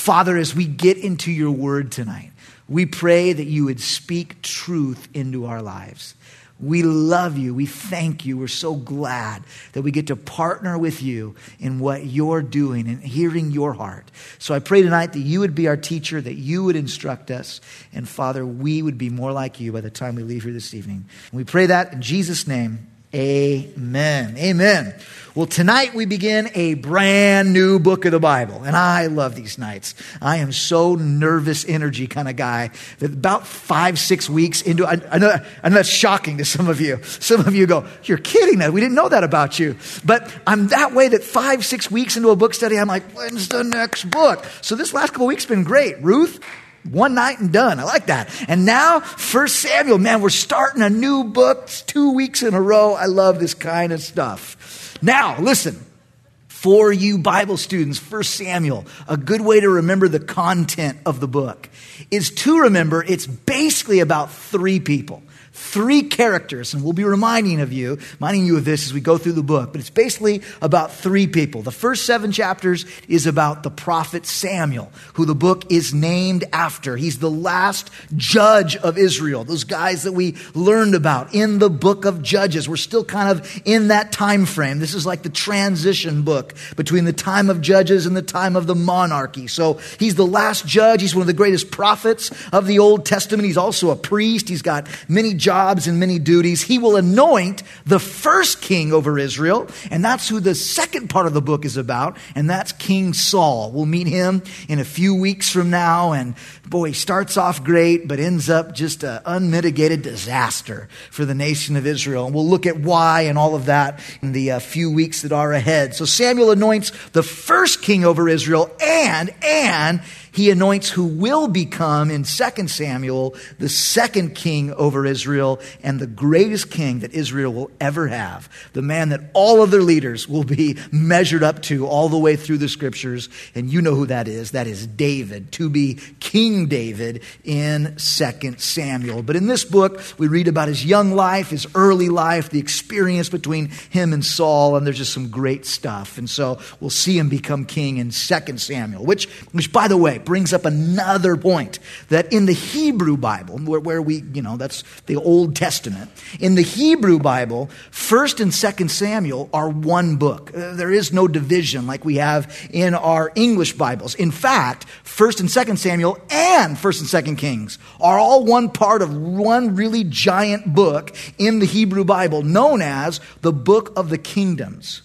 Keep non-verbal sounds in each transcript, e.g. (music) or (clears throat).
Father, as we get into your word tonight, we pray that you would speak truth into our lives. We love you. We thank you. We're so glad that we get to partner with you in what you're doing and hearing your heart. So I pray tonight that you would be our teacher, that you would instruct us, and Father, we would be more like you by the time we leave here this evening. And we pray that in Jesus' name. Amen. Amen. Well, tonight we begin a brand new book of the Bible, and I love these nights. I am so nervous energy kind of guy that about five, six weeks into, I, know, that's shocking to some of you. Some of you go, you're kidding us. We didn't know that about you. But I'm that way that five, six weeks into a book study, I'm like, when's the next book? So this last couple weeks been great. Ruth, one night and done. I like that. And now, First Samuel, man, we're starting a new book two weeks in a row. I love this kind of stuff. Now, listen. For you Bible students, First Samuel, a good way to remember the content of the book is to remember it's basically about three people three characters, and we'll be reminding of you, reminding you of this as we go through the book. But it's basically about three people. The first seven chapters is about the prophet Samuel, who the book is named after. He's the last judge of Israel. Those guys that we learned about in the book of Judges. We're still kind of in that time frame. This is like the transition book between the time of Judges and the time of the monarchy. So he's the last judge. He's one of the greatest prophets of the Old Testament. He's also a priest. He's got many and many duties. He will anoint the first king over Israel, and that's who the second part of the book is about, and that's King Saul. We'll meet him in a few weeks from now, and boy, he starts off great, but ends up just an unmitigated disaster for the nation of Israel. And we'll look at why and all of that in the uh, few weeks that are ahead. So Samuel anoints the first king over Israel, and, and, he anoints who will become in 2 Samuel the second king over Israel and the greatest king that Israel will ever have. The man that all other leaders will be measured up to all the way through the scriptures. And you know who that is. That is David, to be King David in 2 Samuel. But in this book, we read about his young life, his early life, the experience between him and Saul, and there's just some great stuff. And so we'll see him become king in 2 Samuel, which, which by the way, brings up another point that in the Hebrew Bible, where, where we, you know, that's the Old Testament, in the Hebrew Bible, 1st and 2nd Samuel are one book. Uh, there is no division like we have in our English Bibles. In fact, 1st and 2nd Samuel and 1st and 2nd Kings are all one part of one really giant book in the Hebrew Bible known as the Book of the Kingdoms.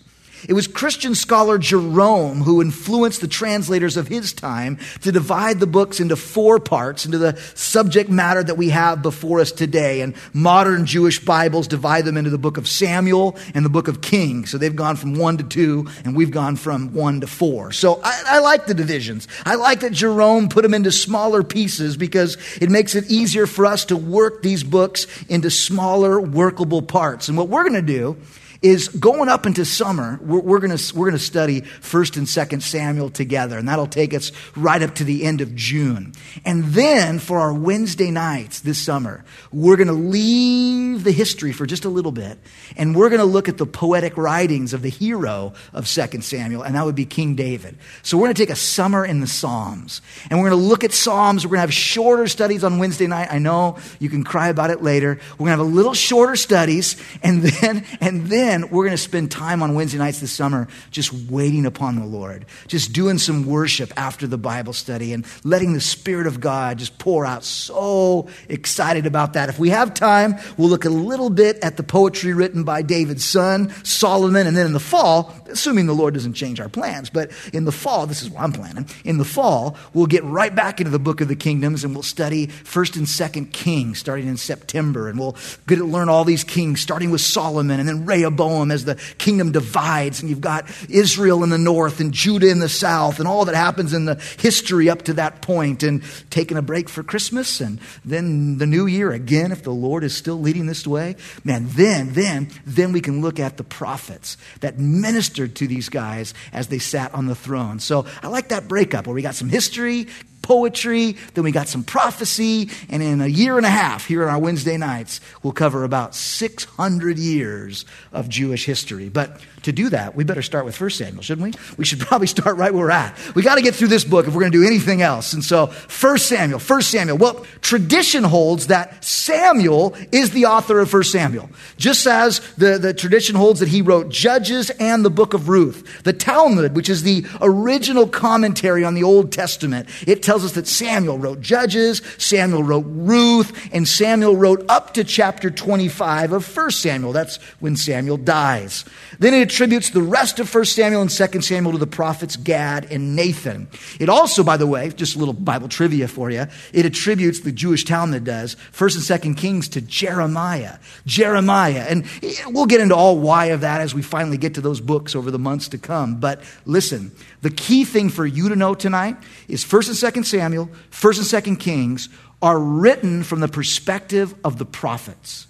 It was Christian scholar Jerome who influenced the translators of his time to divide the books into four parts, into the subject matter that we have before us today. And modern Jewish Bibles divide them into the book of Samuel and the book of Kings. So they've gone from one to two, and we've gone from one to four. So I, I like the divisions. I like that Jerome put them into smaller pieces because it makes it easier for us to work these books into smaller, workable parts. And what we're going to do is going up into summer, we're, we're going we're gonna study 1st and 2nd Samuel together, and that'll take us right up to the end of June. And then for our Wednesday nights this summer, we're going to leave the history for just a little bit, and we're going to look at the poetic writings of the hero of 2nd Samuel, and that would be King David. So we're going to take a summer in the Psalms, and we're going to look at Psalms. We're going to have shorter studies on Wednesday night. I know you can cry about it later. We're going to have a little shorter studies, and then, and then then we're going to spend time on Wednesday nights this summer just waiting upon the Lord, just doing some worship after the Bible study and letting the Spirit of God just pour out. So excited about that. If we have time, we'll look a little bit at the poetry written by David's son, Solomon, and then in the fall, assuming the Lord doesn't change our plans, but in the fall, this is what I'm planning. In the fall, we'll get right back into the book of the kingdoms and we'll study 1st and 2nd Kings starting in September. And we'll get to learn all these kings, starting with Solomon and then Rehoboam Rehoboam as the kingdom divides, and you've got Israel in the north and Judah in the south, and all that happens in the history up to that point, and taking a break for Christmas, and then the new year again, if the Lord is still leading this way. Man, then, then, then we can look at the prophets that ministered to these guys as they sat on the throne. So I like that breakup where we got some history, poetry, then we got some prophecy, and in a year and a half, here on our Wednesday nights, we'll cover about 600 years of Jewish history. But to do that, we better start with 1 Samuel, shouldn't we? We should probably start right where we're at. We got to get through this book if we're going to do anything else. And so, 1 Samuel, 1 Samuel. Well, tradition holds that Samuel is the author of 1 Samuel, just as the, the tradition holds that he wrote Judges and the book of Ruth. The Talmud, which is the original commentary on the Old Testament, it tells us that Samuel wrote Judges, Samuel wrote Ruth, and Samuel wrote up to chapter 25 of 1 Samuel. That's when Samuel dies. Then it attributes the rest of 1 Samuel and 2 Samuel to the prophets Gad and Nathan. It also, by the way, just a little Bible trivia for you, it attributes, the Jewish Talmud does, 1st and 2nd Kings to Jeremiah. Jeremiah. And we'll get into all why of that as we finally get to those books over the months to come. But listen, the key thing for you to know tonight is 1st and 2nd Samuel, 1st and 2nd Kings are written from the perspective of the prophets.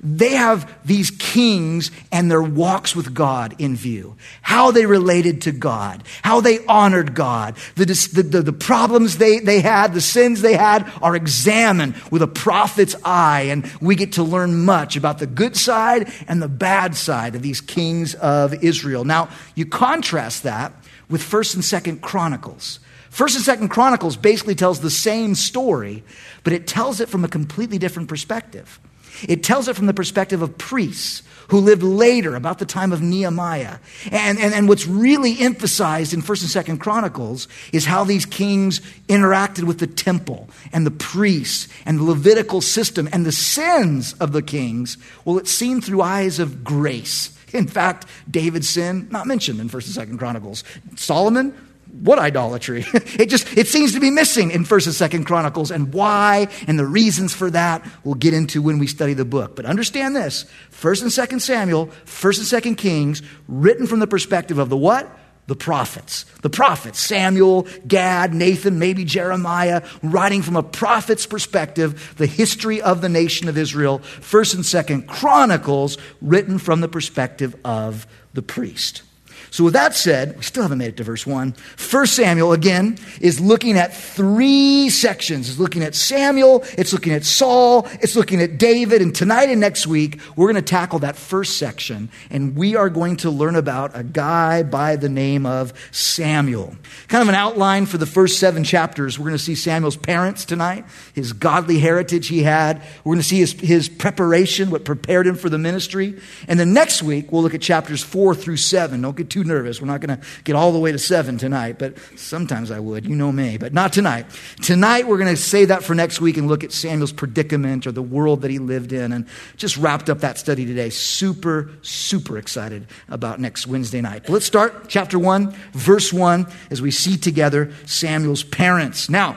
They have these kings and their walks with God in view. How they related to God, how they honored God, the, the, the, the, problems they, they had, the sins they had are examined with a prophet's eye. And we get to learn much about the good side and the bad side of these kings of Israel. Now, you contrast that with 1st and 2nd Chronicles. First and Second Chronicles basically tells the same story, but it tells it from a completely different perspective. It tells it from the perspective of priests who lived later, about the time of Nehemiah. And, and, and what's really emphasized in 1st and 2nd Chronicles is how these kings interacted with the temple and the priests and the Levitical system and the sins of the kings. Well, it's seen through eyes of grace. In fact, David's sin, not mentioned in 1st and 2nd Chronicles. Solomon, what idolatry? (laughs) it just it seems to be missing in First and Second Chronicles, and why and the reasons for that we'll get into when we study the book. But understand this: First and Second Samuel, First and Second Kings, written from the perspective of the what? The prophets. The prophets, Samuel, Gad, Nathan, maybe Jeremiah, writing from a prophet's perspective, the history of the nation of Israel. First and Second Chronicles, written from the perspective of the priest. So, with that said, we still haven't made it to verse 1. First Samuel, again, is looking at three sections. It's looking at Samuel, it's looking at Saul, it's looking at David. And tonight and next week, we're going to tackle that first section. And we are going to learn about a guy by the name of Samuel. Kind of an outline for the first seven chapters. We're going to see Samuel's parents tonight, his godly heritage he had. We're going to see his, his preparation, what prepared him for the ministry. And then next week, we'll look at chapters four through seven. Don't get too nervous. We're not going to get all the way to seven tonight, but sometimes I would. You know me, but not tonight. Tonight, we're going to save that for next week and look at Samuel's predicament or the world that he lived in and just wrapped up that study today. Super, super excited about next Wednesday night. But let's start chapter 1, verse 1, as we see together Samuel's parents. Now,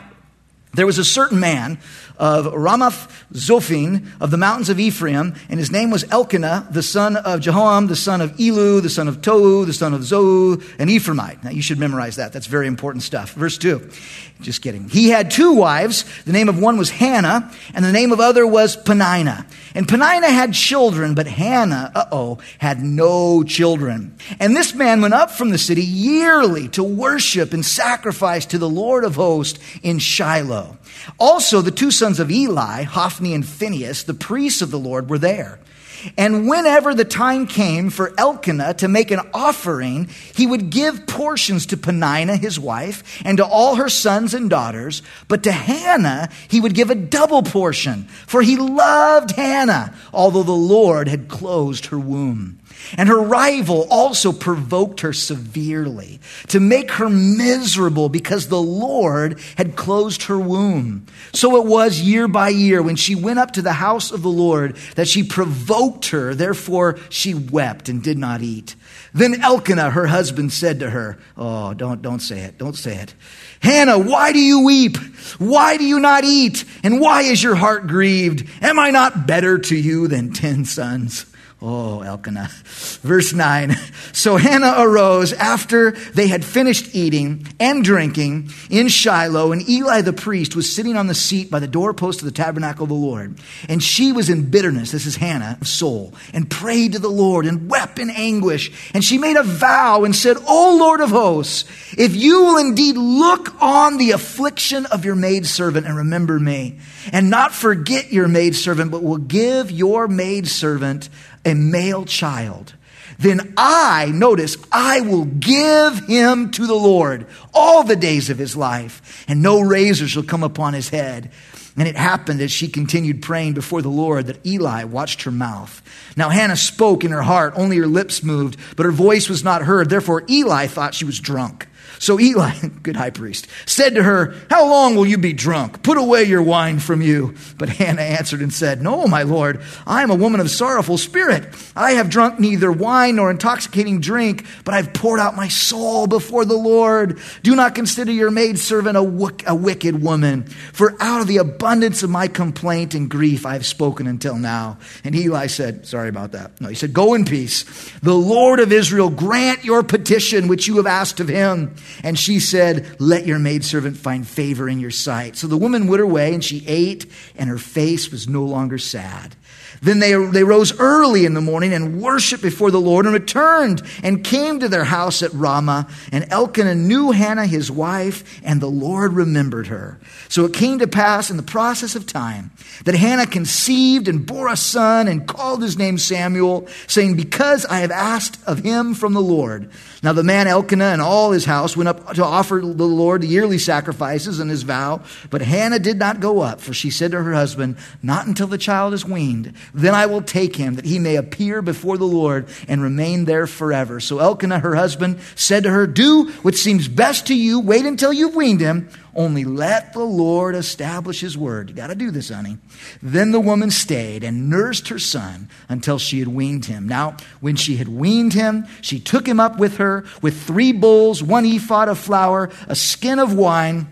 there was a certain man of Ramath Zophim of the mountains of Ephraim, and his name was Elkanah, the son of Jeroham, the son of Elihu, the son of Tohu, the son of Zuph, an Ephraimite. Now you should memorize that. That's very important stuff. Verse 2. Just kidding. He had two wives. The name of one was Hannah, and the name of other was Peninnah. And Peninnah had children, but Hannah, uh-oh, had no children. And this man went up from the city yearly to worship and sacrifice to the Lord of hosts in Shiloh. Also, the two sons of Eli, Hophni and Phinehas, the priests of the Lord, were there. And whenever the time came for Elkanah to make an offering, he would give portions to Peninnah, his wife, and to all her sons and daughters. But to Hannah, he would give a double portion, for he loved Hannah, although the Lord had closed her womb. And her rival also provoked her severely to make her miserable because the Lord had closed her womb. So it was year by year when she went up to the house of the Lord that she provoked her. Therefore she wept and did not eat. Then Elkanah, her husband, said to her, Oh, don't, don't say it. Don't say it. Hannah, why do you weep? Why do you not eat? And why is your heart grieved? Am I not better to you than ten sons? Oh, Elkanah. (laughs) Verse 9. So Hannah arose after they had finished eating and drinking in Shiloh, and Eli the priest was sitting on the seat by the doorpost of the tabernacle of the Lord. And she was in bitterness, this is Hannah of soul, and prayed to the Lord and wept in anguish. And she made a vow and said, O Lord of hosts, if you will indeed look on the affliction of your maidservant and remember me, and not forget your maidservant, but will give your maidservant a male child, then I, notice, I will give him to the Lord all the days of his life, and no razor shall come upon his head. And it happened as she continued praying before the Lord that Eli watched her mouth. Now Hannah spoke in her heart, only her lips moved, but her voice was not heard. Therefore Eli thought she was drunk. So Eli, (laughs) good high priest, said to her, How long will you be drunk? Put away your wine from you. But (laughs) Hannah answered and said, No, my Lord, I am a woman of sorrowful spirit. I have drunk neither wine nor intoxicating drink, but I've poured out my soul before the Lord. Do not consider your maidservant a, a wicked woman, for out of the abundance of my complaint and grief I have spoken until now. And Eli said, Sorry about that. No, he said, Go in peace. The Lord of Israel grant your petition which you have asked of him. And she said, Let your maidservant find favor in your sight. So the woman went her way, and she ate, and her face was no longer sad. Then they, they rose early in the morning and worshiped before the Lord and returned and came to their house at Ramah. And Elkanah knew Hannah, his wife, and the Lord remembered her. So it came to pass in the process of time that Hannah conceived and bore a son and called his name Samuel, saying, Because I have asked of him from the Lord. Now the man Elkanah and all his house went up to offer the Lord the yearly sacrifices and his vow, but Hannah did not go up, for she said to her husband, Not until the child is weaned, then I will take him, that he may appear before the Lord and remain there forever. So Elkanah, her husband, said to her, Do what seems best to you, wait until you've weaned him. Only let the Lord establish his word. You got to do this, honey. Then the woman stayed and nursed her son until she had weaned him. Now, when she had weaned him, she took him up with her with three bulls, one ephah of flour, a skin of wine,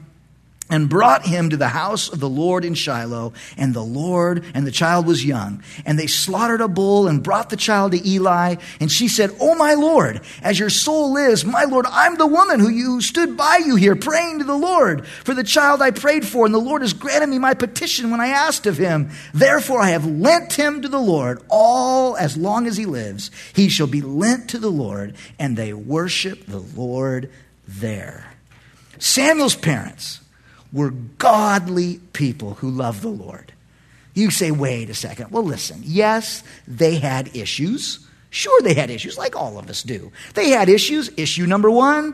and brought him to the house of the Lord in Shiloh. And the Lord and the child was young. And they slaughtered a bull and brought the child to Eli. And she said, Oh, my Lord, as your soul lives, my Lord, I'm the woman who you stood by you here praying to the Lord for the child I prayed for. And the Lord has granted me my petition when I asked of him. Therefore, I have lent him to the Lord all as long as he lives. He shall be lent to the Lord. And they worship the Lord there. Samuel's parents were godly people who loved the Lord. You say, wait a second. Well, listen. Yes, they had issues. Sure, they had issues, like all of us do. They had issues. Issue number one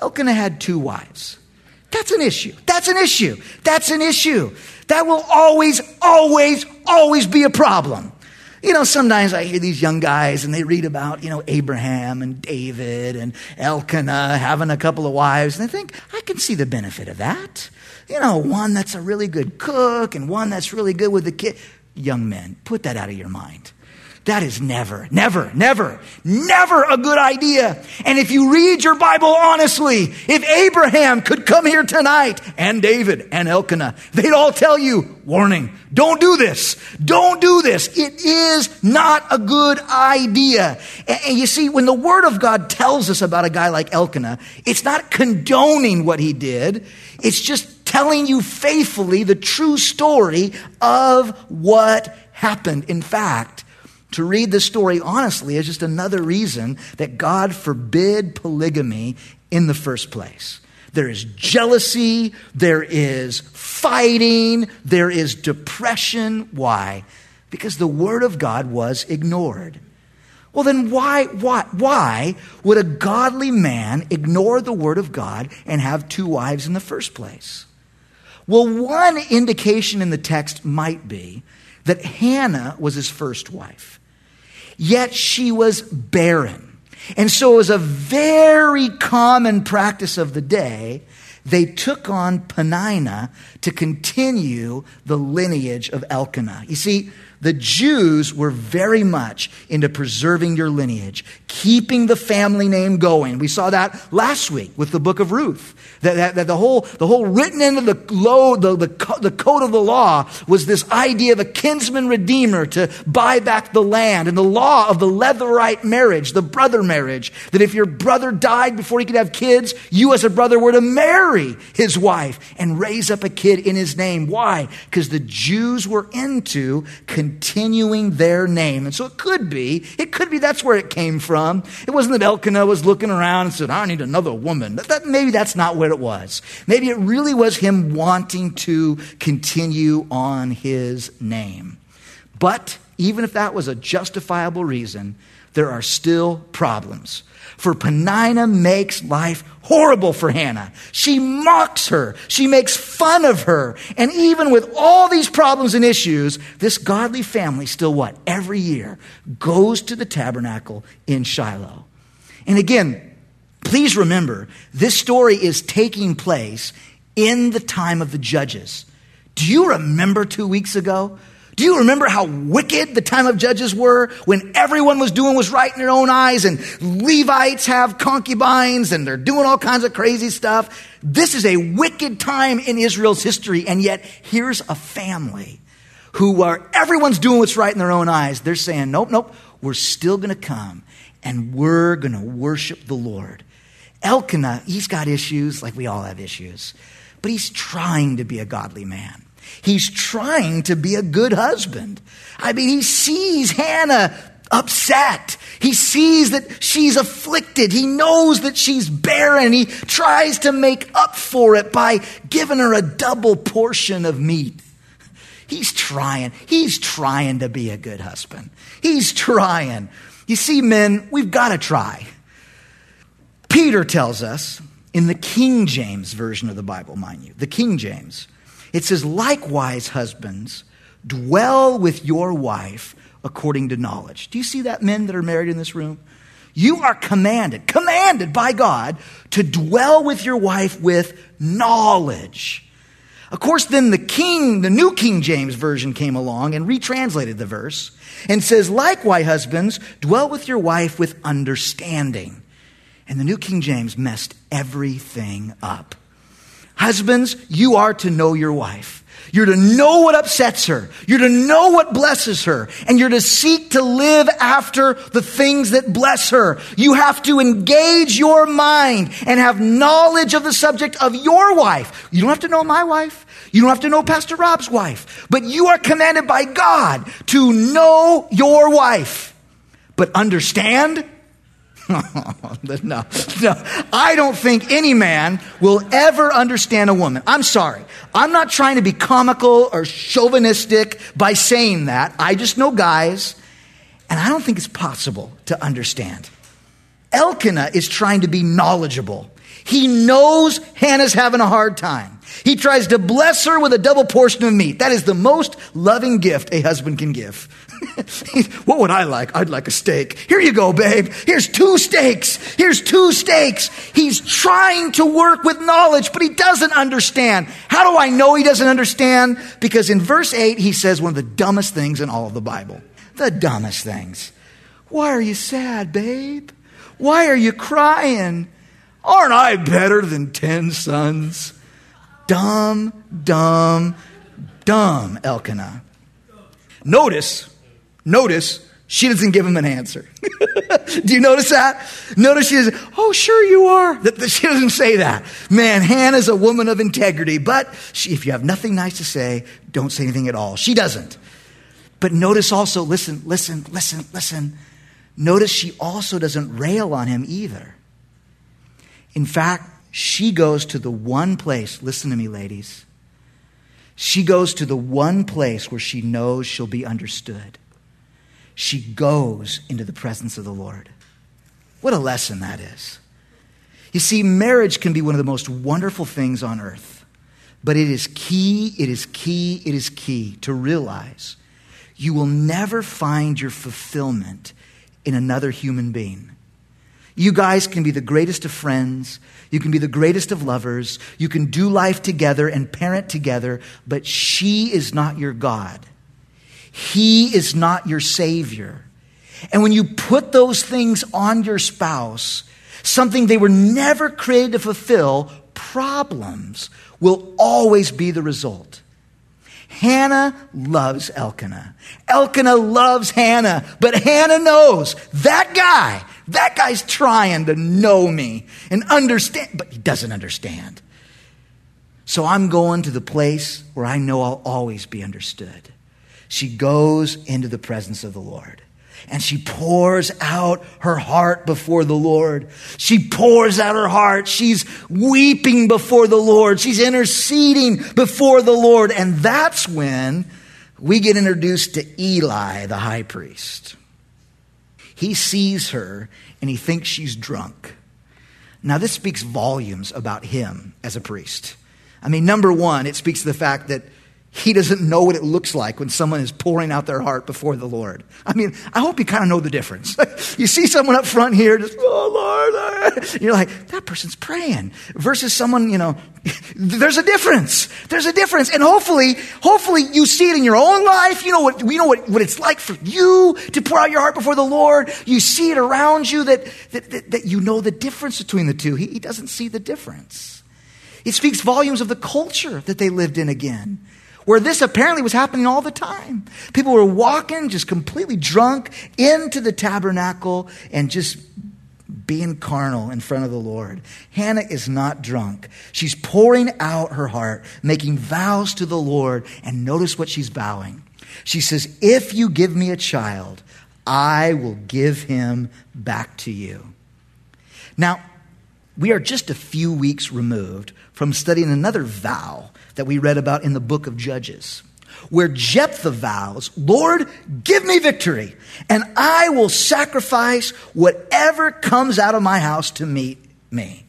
Elkanah had two wives. That's an issue. That's an issue. That's an issue. That will always, always, always be a problem. You know, sometimes I hear these young guys and they read about, you know, Abraham and David and Elkanah having a couple of wives, and they think, I can see the benefit of that you know, one that's a really good cook and one that's really good with the kid. Young men, put that out of your mind. That is never, never, never, never a good idea. And if you read your Bible honestly, if Abraham could come here tonight and David and Elkanah, they'd all tell you, warning, don't do this. Don't do this. It is not a good idea. And you see, when the Word of God tells us about a guy like Elkanah, it's not condoning what he did. It's just telling you faithfully the true story of what happened. In fact, to read the story honestly is just another reason that God forbid polygamy in the first place. There is jealousy, there is fighting, there is depression. Why? Because the Word of God was ignored. Well, then why, why, why would a godly man ignore the Word of God and have two wives in the first place? Well, one indication in the text might be that Hannah was his first wife, yet she was barren. And so, as a very common practice of the day, they took on Peninnah to continue the lineage of Elkanah. You see, The Jews were very much into preserving your lineage, keeping the family name going. We saw that last week with the book of Ruth. That, that, that the, whole, the whole written into the, low, the, the, the code of the law was this idea of a kinsman redeemer to buy back the land, and the law of the levirate marriage, the brother marriage, that if your brother died before he could have kids, you as a brother were to marry his wife and raise up a kid in his name. Why? Because the Jews were into continuing their name. And so it could be, it could be that's where it came from. It wasn't that Elkanah was looking around and said, I need another woman. That, that, maybe that's not what it was. Maybe it really was him wanting to continue on his name. But even if that was a justifiable reason, there are still problems. For Peninnah makes life horrible for Hannah. She mocks her. She makes fun of her. And even with all these problems and issues, this godly family still what? Every year goes to the tabernacle in Shiloh. And again, please remember, this story is taking place in the time of the judges. Do you remember two weeks ago? Do you remember how wicked the time of Judges were when everyone was doing was right in their own eyes and Levites have concubines and they're doing all kinds of crazy stuff? This is a wicked time in Israel's history, and yet here's a family who are everyone's doing what's right in their own eyes. They're saying, nope, nope, we're still going to come and we're going to worship the Lord. Elkanah, he's got issues like we all have issues, but he's trying to be a godly man. He's trying to be a good husband. I mean, he sees Hannah upset. He sees that she's afflicted. He knows that she's barren. He tries to make up for it by giving her a double portion of meat. He's trying. He's trying to be a good husband. He's trying. You see, men, we've got to try. Peter tells us in the King James version of the Bible, mind you, the King James, it says, likewise, husbands, dwell with your wife according to knowledge. Do you see that, men that are married in this room? You are commanded, commanded by God to dwell with your wife with knowledge. Of course, then the King, the New King James Version came along and retranslated the verse and says, Likewise, husbands, dwell with your wife with understanding. And the New King James messed everything up. Husbands, you are to know your wife. You're to know what upsets her. You're to know what blesses her. And you're to seek to live after the things that bless her. You have to engage your mind and have knowledge of the subject of your wife. You don't have to know my wife. You don't have to know Pastor Rob's wife. But you are commanded by God to know your wife. But understand (laughs) no, no. I don't think any man will ever understand a woman. I'm sorry. I'm not trying to be comical or chauvinistic by saying that. I just know guys, and I don't think it's possible to understand. Elkanah is trying to be knowledgeable. He knows Hannah's having a hard time. He tries to bless her with a double portion of meat. That is the most loving gift a husband can give. (laughs) what would I like? I'd like a steak. Here you go, babe. Here's two steaks. Here's two steaks. He's trying to work with knowledge, but he doesn't understand. How do I know he doesn't understand? Because in verse 8, he says one of the dumbest things in all of the Bible. The dumbest things. Why are you sad, babe? Why are you crying? Aren't I better than 10 sons? Dumb, dumb, dumb Elkanah. Notice, notice, she doesn't give him an answer. (laughs) Do you notice that? Notice she says, Oh, sure you are. (laughs) She doesn't say that. Man, Hannah's a woman of integrity, but she, if you have nothing nice to say, don't say anything at all. She doesn't. But notice also, listen, listen, listen, listen. Notice she also doesn't rail on him either. In fact, she goes to the one place, listen to me, ladies. She goes to the one place where she knows she'll be understood. She goes into the presence of the Lord. What a lesson that is. You see, marriage can be one of the most wonderful things on earth, but it is key, it is key, it is key to realize you will never find your fulfillment in another human being. You guys can be the greatest of friends. You can be the greatest of lovers. You can do life together and parent together, but she is not your God. He is not your Savior. And when you put those things on your spouse, something they were never created to fulfill, problems will always be the result. Hannah loves Elkanah. Elkanah loves Hannah, but Hannah knows that guy, that guy's trying to know me and understand, but he doesn't understand. So I'm going to the place where I know I'll always be understood. She goes into the presence of the Lord and she pours out her heart before the Lord. She pours out her heart. She's weeping before the Lord. She's interceding before the Lord. And that's when we get introduced to Eli, the high priest. He sees her and he thinks she's drunk. Now, this speaks volumes about him as a priest. I mean, number one, it speaks to the fact that he doesn't know what it looks like when someone is pouring out their heart before the Lord. I mean, I hope you kind of know the difference. (laughs) you see someone up front here, just, oh Lord, you're like, that person's praying versus someone, you know, (laughs) there's a difference. There's a difference. And hopefully, hopefully you see it in your own life. You know what, you know what, what it's like for you to pour out your heart before the Lord. You see it around you that, that, that, that you know the difference between the two. He, he doesn't see the difference. It speaks volumes of the culture that they lived in again where this apparently was happening all the time. People were walking just completely drunk into the tabernacle and just being carnal in front of the Lord. Hannah is not drunk. She's pouring out her heart, making vows to the Lord, and notice what she's vowing. She says, If you give me a child, I will give him back to you. Now, we are just a few weeks removed from studying another vow that we read about in the book of Judges, where Jephthah vows, Lord, give me victory, and I will sacrifice whatever comes out of my house to meet me.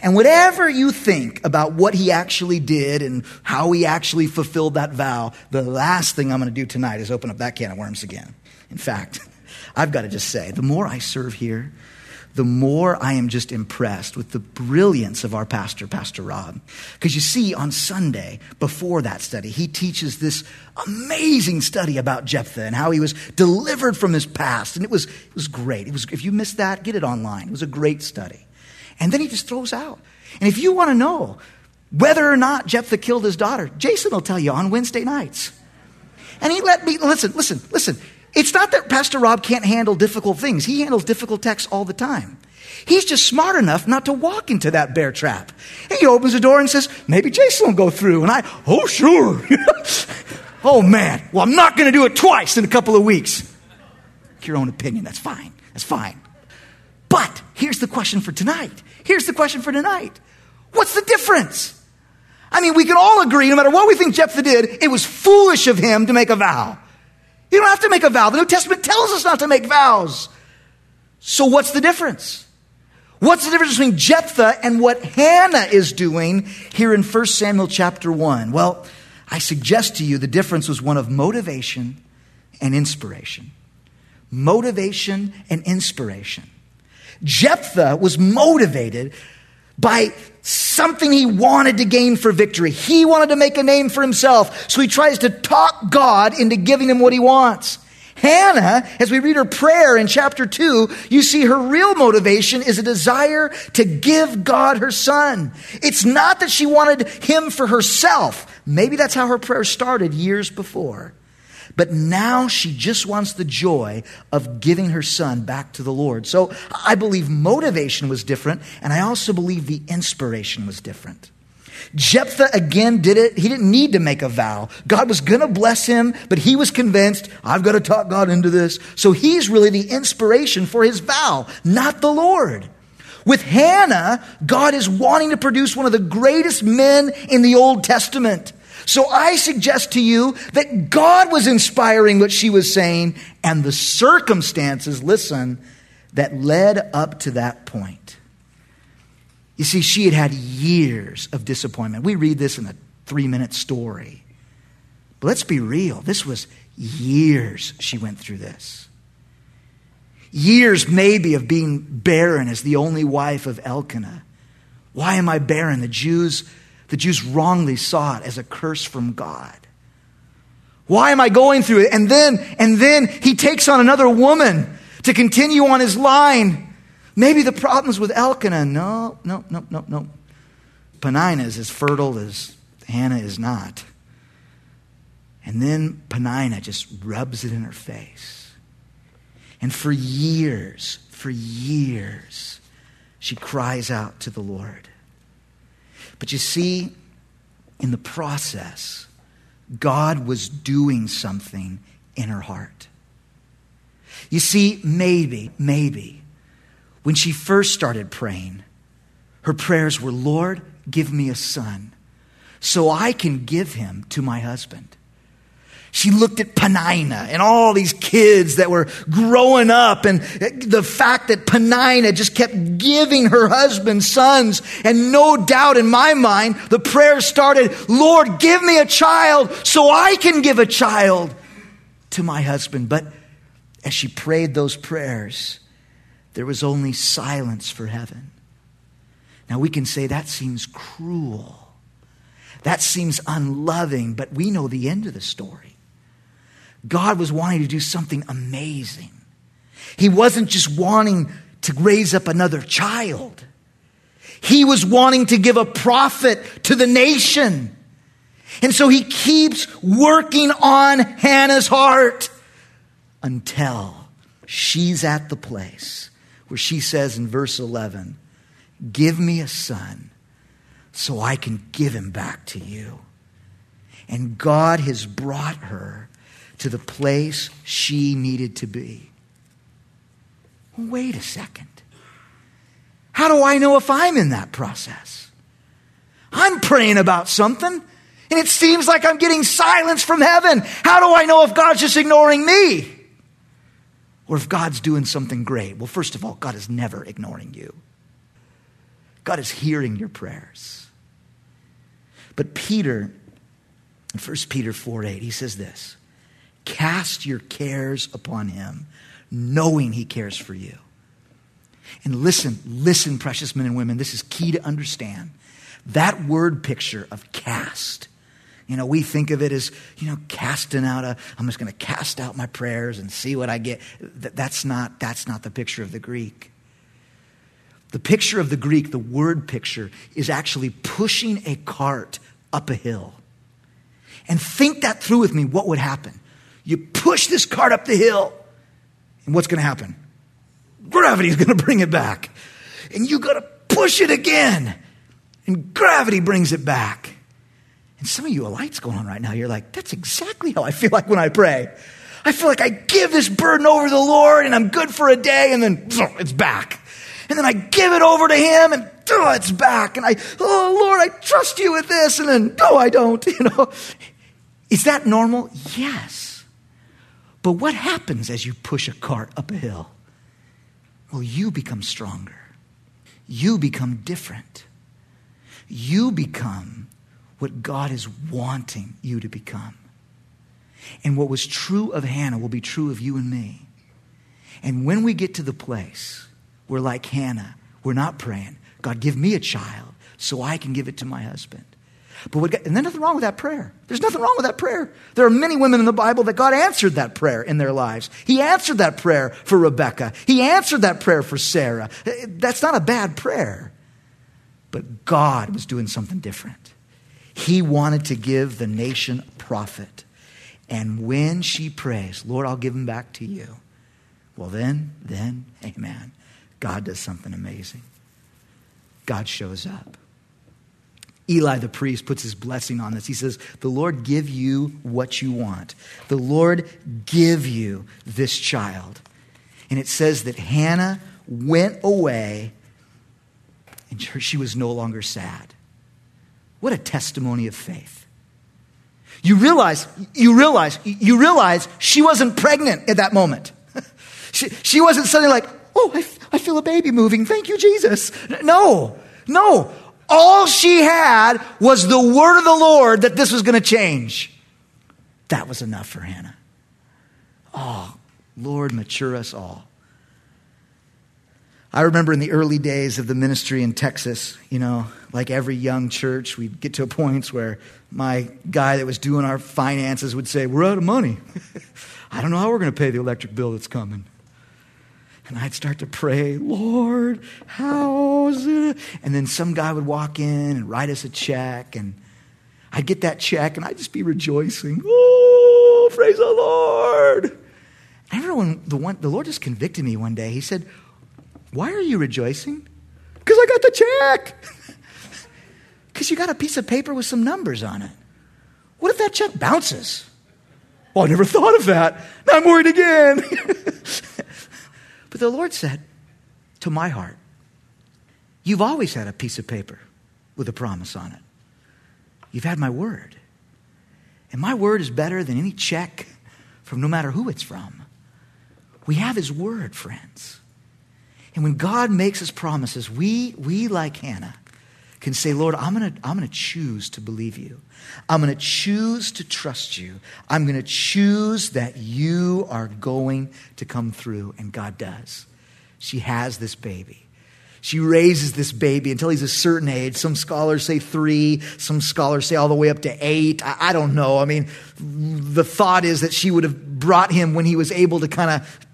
And whatever you think about what he actually did and how he actually fulfilled that vow, the last thing I'm going to do tonight is open up that can of worms again. In fact, (laughs) I've got to just say, the more I serve here, the more I am just impressed with the brilliance of our pastor, Pastor Rob. Because you see, on Sunday, before that study, he teaches this amazing study about Jephthah and how he was delivered from his past. And it was, it was great. It was, if you missed that, get it online. It was a great study. And then he just throws out. And if you want to know whether or not Jephthah killed his daughter, Jason will tell you on Wednesday nights. And he let me, listen, listen, listen. It's not that Pastor Rob can't handle difficult things. He handles difficult texts all the time. He's just smart enough not to walk into that bear trap. And he opens the door and says, maybe Jason will go through. And I, oh, sure. (laughs) oh, man. Well, I'm not going to do it twice in a couple of weeks. Your own opinion. That's fine. That's fine. But here's the question for tonight. Here's the question for tonight. What's the difference? I mean, we can all agree, no matter what we think Jephthah did, it was foolish of him to make a vow. You don't have to make a vow. The New Testament tells us not to make vows. So what's the difference? What's the difference between Jephthah and what Hannah is doing here in 1 Samuel chapter 1? Well, I suggest to you the difference was one of motivation and inspiration. Motivation and inspiration. Jephthah was motivated by something he wanted to gain for victory. He wanted to make a name for himself. So he tries to talk God into giving him what he wants. Hannah, as we read her prayer in chapter 2, you see her real motivation is a desire to give God her son. It's not that she wanted him for herself. Maybe that's how her prayer started years before. But now she just wants the joy of giving her son back to the Lord. So I believe motivation was different, and I also believe the inspiration was different. Jephthah again did it. He didn't need to make a vow. God was going to bless him, but he was convinced, I've got to talk God into this. So he's really the inspiration for his vow, not the Lord. With Hannah, God is wanting to produce one of the greatest men in the Old Testament. So I suggest to you that God was inspiring what she was saying and the circumstances, listen, that led up to that point. You see, she had had years of disappointment. We read this in a three minute story. But let's be real. This was years she went through this. Years, maybe, of being barren as the only wife of Elkanah. Why am I barren? The Jews the Jews wrongly saw it as a curse from God. Why am I going through it? And then, and then he takes on another woman to continue on his line. Maybe the problem's with Elkanah. No, no, no, no, no. Peninnah is as fertile as Hannah is not. And then Peninnah just rubs it in her face. And for years, for years, she cries out to the Lord. But you see, in the process, God was doing something in her heart. You see, maybe, maybe, when she first started praying, her prayers were, Lord, give me a son so I can give him to my husband. She looked at Peninnah and all these kids that were growing up and the fact that Peninnah just kept giving her husband sons. And no doubt in my mind, the prayer started, Lord, give me a child so I can give a child to my husband. But as she prayed those prayers, there was only silence for heaven. Now we can say that seems cruel. That seems unloving, but we know the end of the story. God was wanting to do something amazing. He wasn't just wanting to raise up another child. He was wanting to give a prophet to the nation. And so he keeps working on Hannah's heart until she's at the place where she says in verse 11, Give me a son so I can give him back to you. And God has brought her to the place she needed to be. Wait a second. How do I know if I'm in that process? I'm praying about something, and it seems like I'm getting silence from heaven. How do I know if God's just ignoring me? Or if God's doing something great? Well, first of all, God is never ignoring you, God is hearing your prayers. But Peter, in 1 Peter 4 8, he says this Cast your cares upon him, knowing he cares for you. And listen, listen, precious men and women, this is key to understand. That word picture of cast, you know, we think of it as, you know, casting out a, I'm just going to cast out my prayers and see what I get. That's not, that's not the picture of the Greek. The picture of the Greek, the word picture, is actually pushing a cart up a hill. And think that through with me, what would happen? You push this cart up the hill, and what's going to happen? Gravity's going to bring it back. And you got to push it again, and gravity brings it back. And some of you, a light's going on right now. You're like, that's exactly how I feel like when I pray. I feel like I give this burden over to the Lord, and I'm good for a day, and then it's back. And then I give it over to Him, and oh, it's back. And I, oh Lord, I trust you with this, and then no, I don't. (laughs) You know, is that normal? Yes. But what happens as you push a cart up a hill? Well, you become stronger. You become different. You become what God is wanting you to become. And what was true of Hannah will be true of you and me. And when we get to the place where, like Hannah, we're not praying, God, give me a child so I can give it to my husband. But what, and there's nothing wrong with that prayer. There's nothing wrong with that prayer. There are many women in the Bible that God answered that prayer in their lives. He answered that prayer for Rebecca. He answered that prayer for Sarah. Eh, eh, that's not a bad prayer. But God was doing something different. He wanted to give the nation a prophet. And when she prays, Lord, I'll give him back to you. Well, then, then, amen. God does something amazing. God shows up. Eli the priest puts his blessing on this. He says, The Lord give you what you want. The Lord give you this child. And it says that Hannah went away and she was no longer sad. What a testimony of faith. You realize, you realize, you realize she wasn't pregnant at that moment. (laughs) she, she wasn't suddenly like, oh, I, I feel a baby moving. Thank you, Jesus. No, no. All she had was the word of the Lord that this was going to change. That was enough for Hannah. Oh, Lord, mature us all. I remember in the early days of the ministry in Texas, you know, like every young church, we'd get to points where my guy that was doing our finances would say, We're out of money. (laughs) I don't know how we're going to pay the electric bill that's coming. And I'd start to pray, Lord, how's it? And then some guy would walk in and write us a check, and I'd get that check, and I'd just be rejoicing. Oh, praise the Lord. Remember when the, one, the Lord just convicted me one day. He said, Why are you rejoicing? Because I got the check. (laughs) Because you got a piece of paper with some numbers on it. What if that check bounces? Well, I never thought of that. Now I'm worried again. (laughs) but the Lord said to my heart, You've always had a piece of paper with a promise on it. You've had my word. And my word is better than any check from no matter who it's from. We have his word, friends. And when God makes his promises, we, we like Hannah, can say, Lord, I'm going to I'm going to choose to believe you. I'm going to choose to trust you. I'm going to choose that you are going to come through. And God does. She has this baby. She raises this baby until he's a certain age. Some scholars say three, some scholars say all the way up to eight. I, I don't know. I mean, the thought is that she would have brought him when he was able to kind of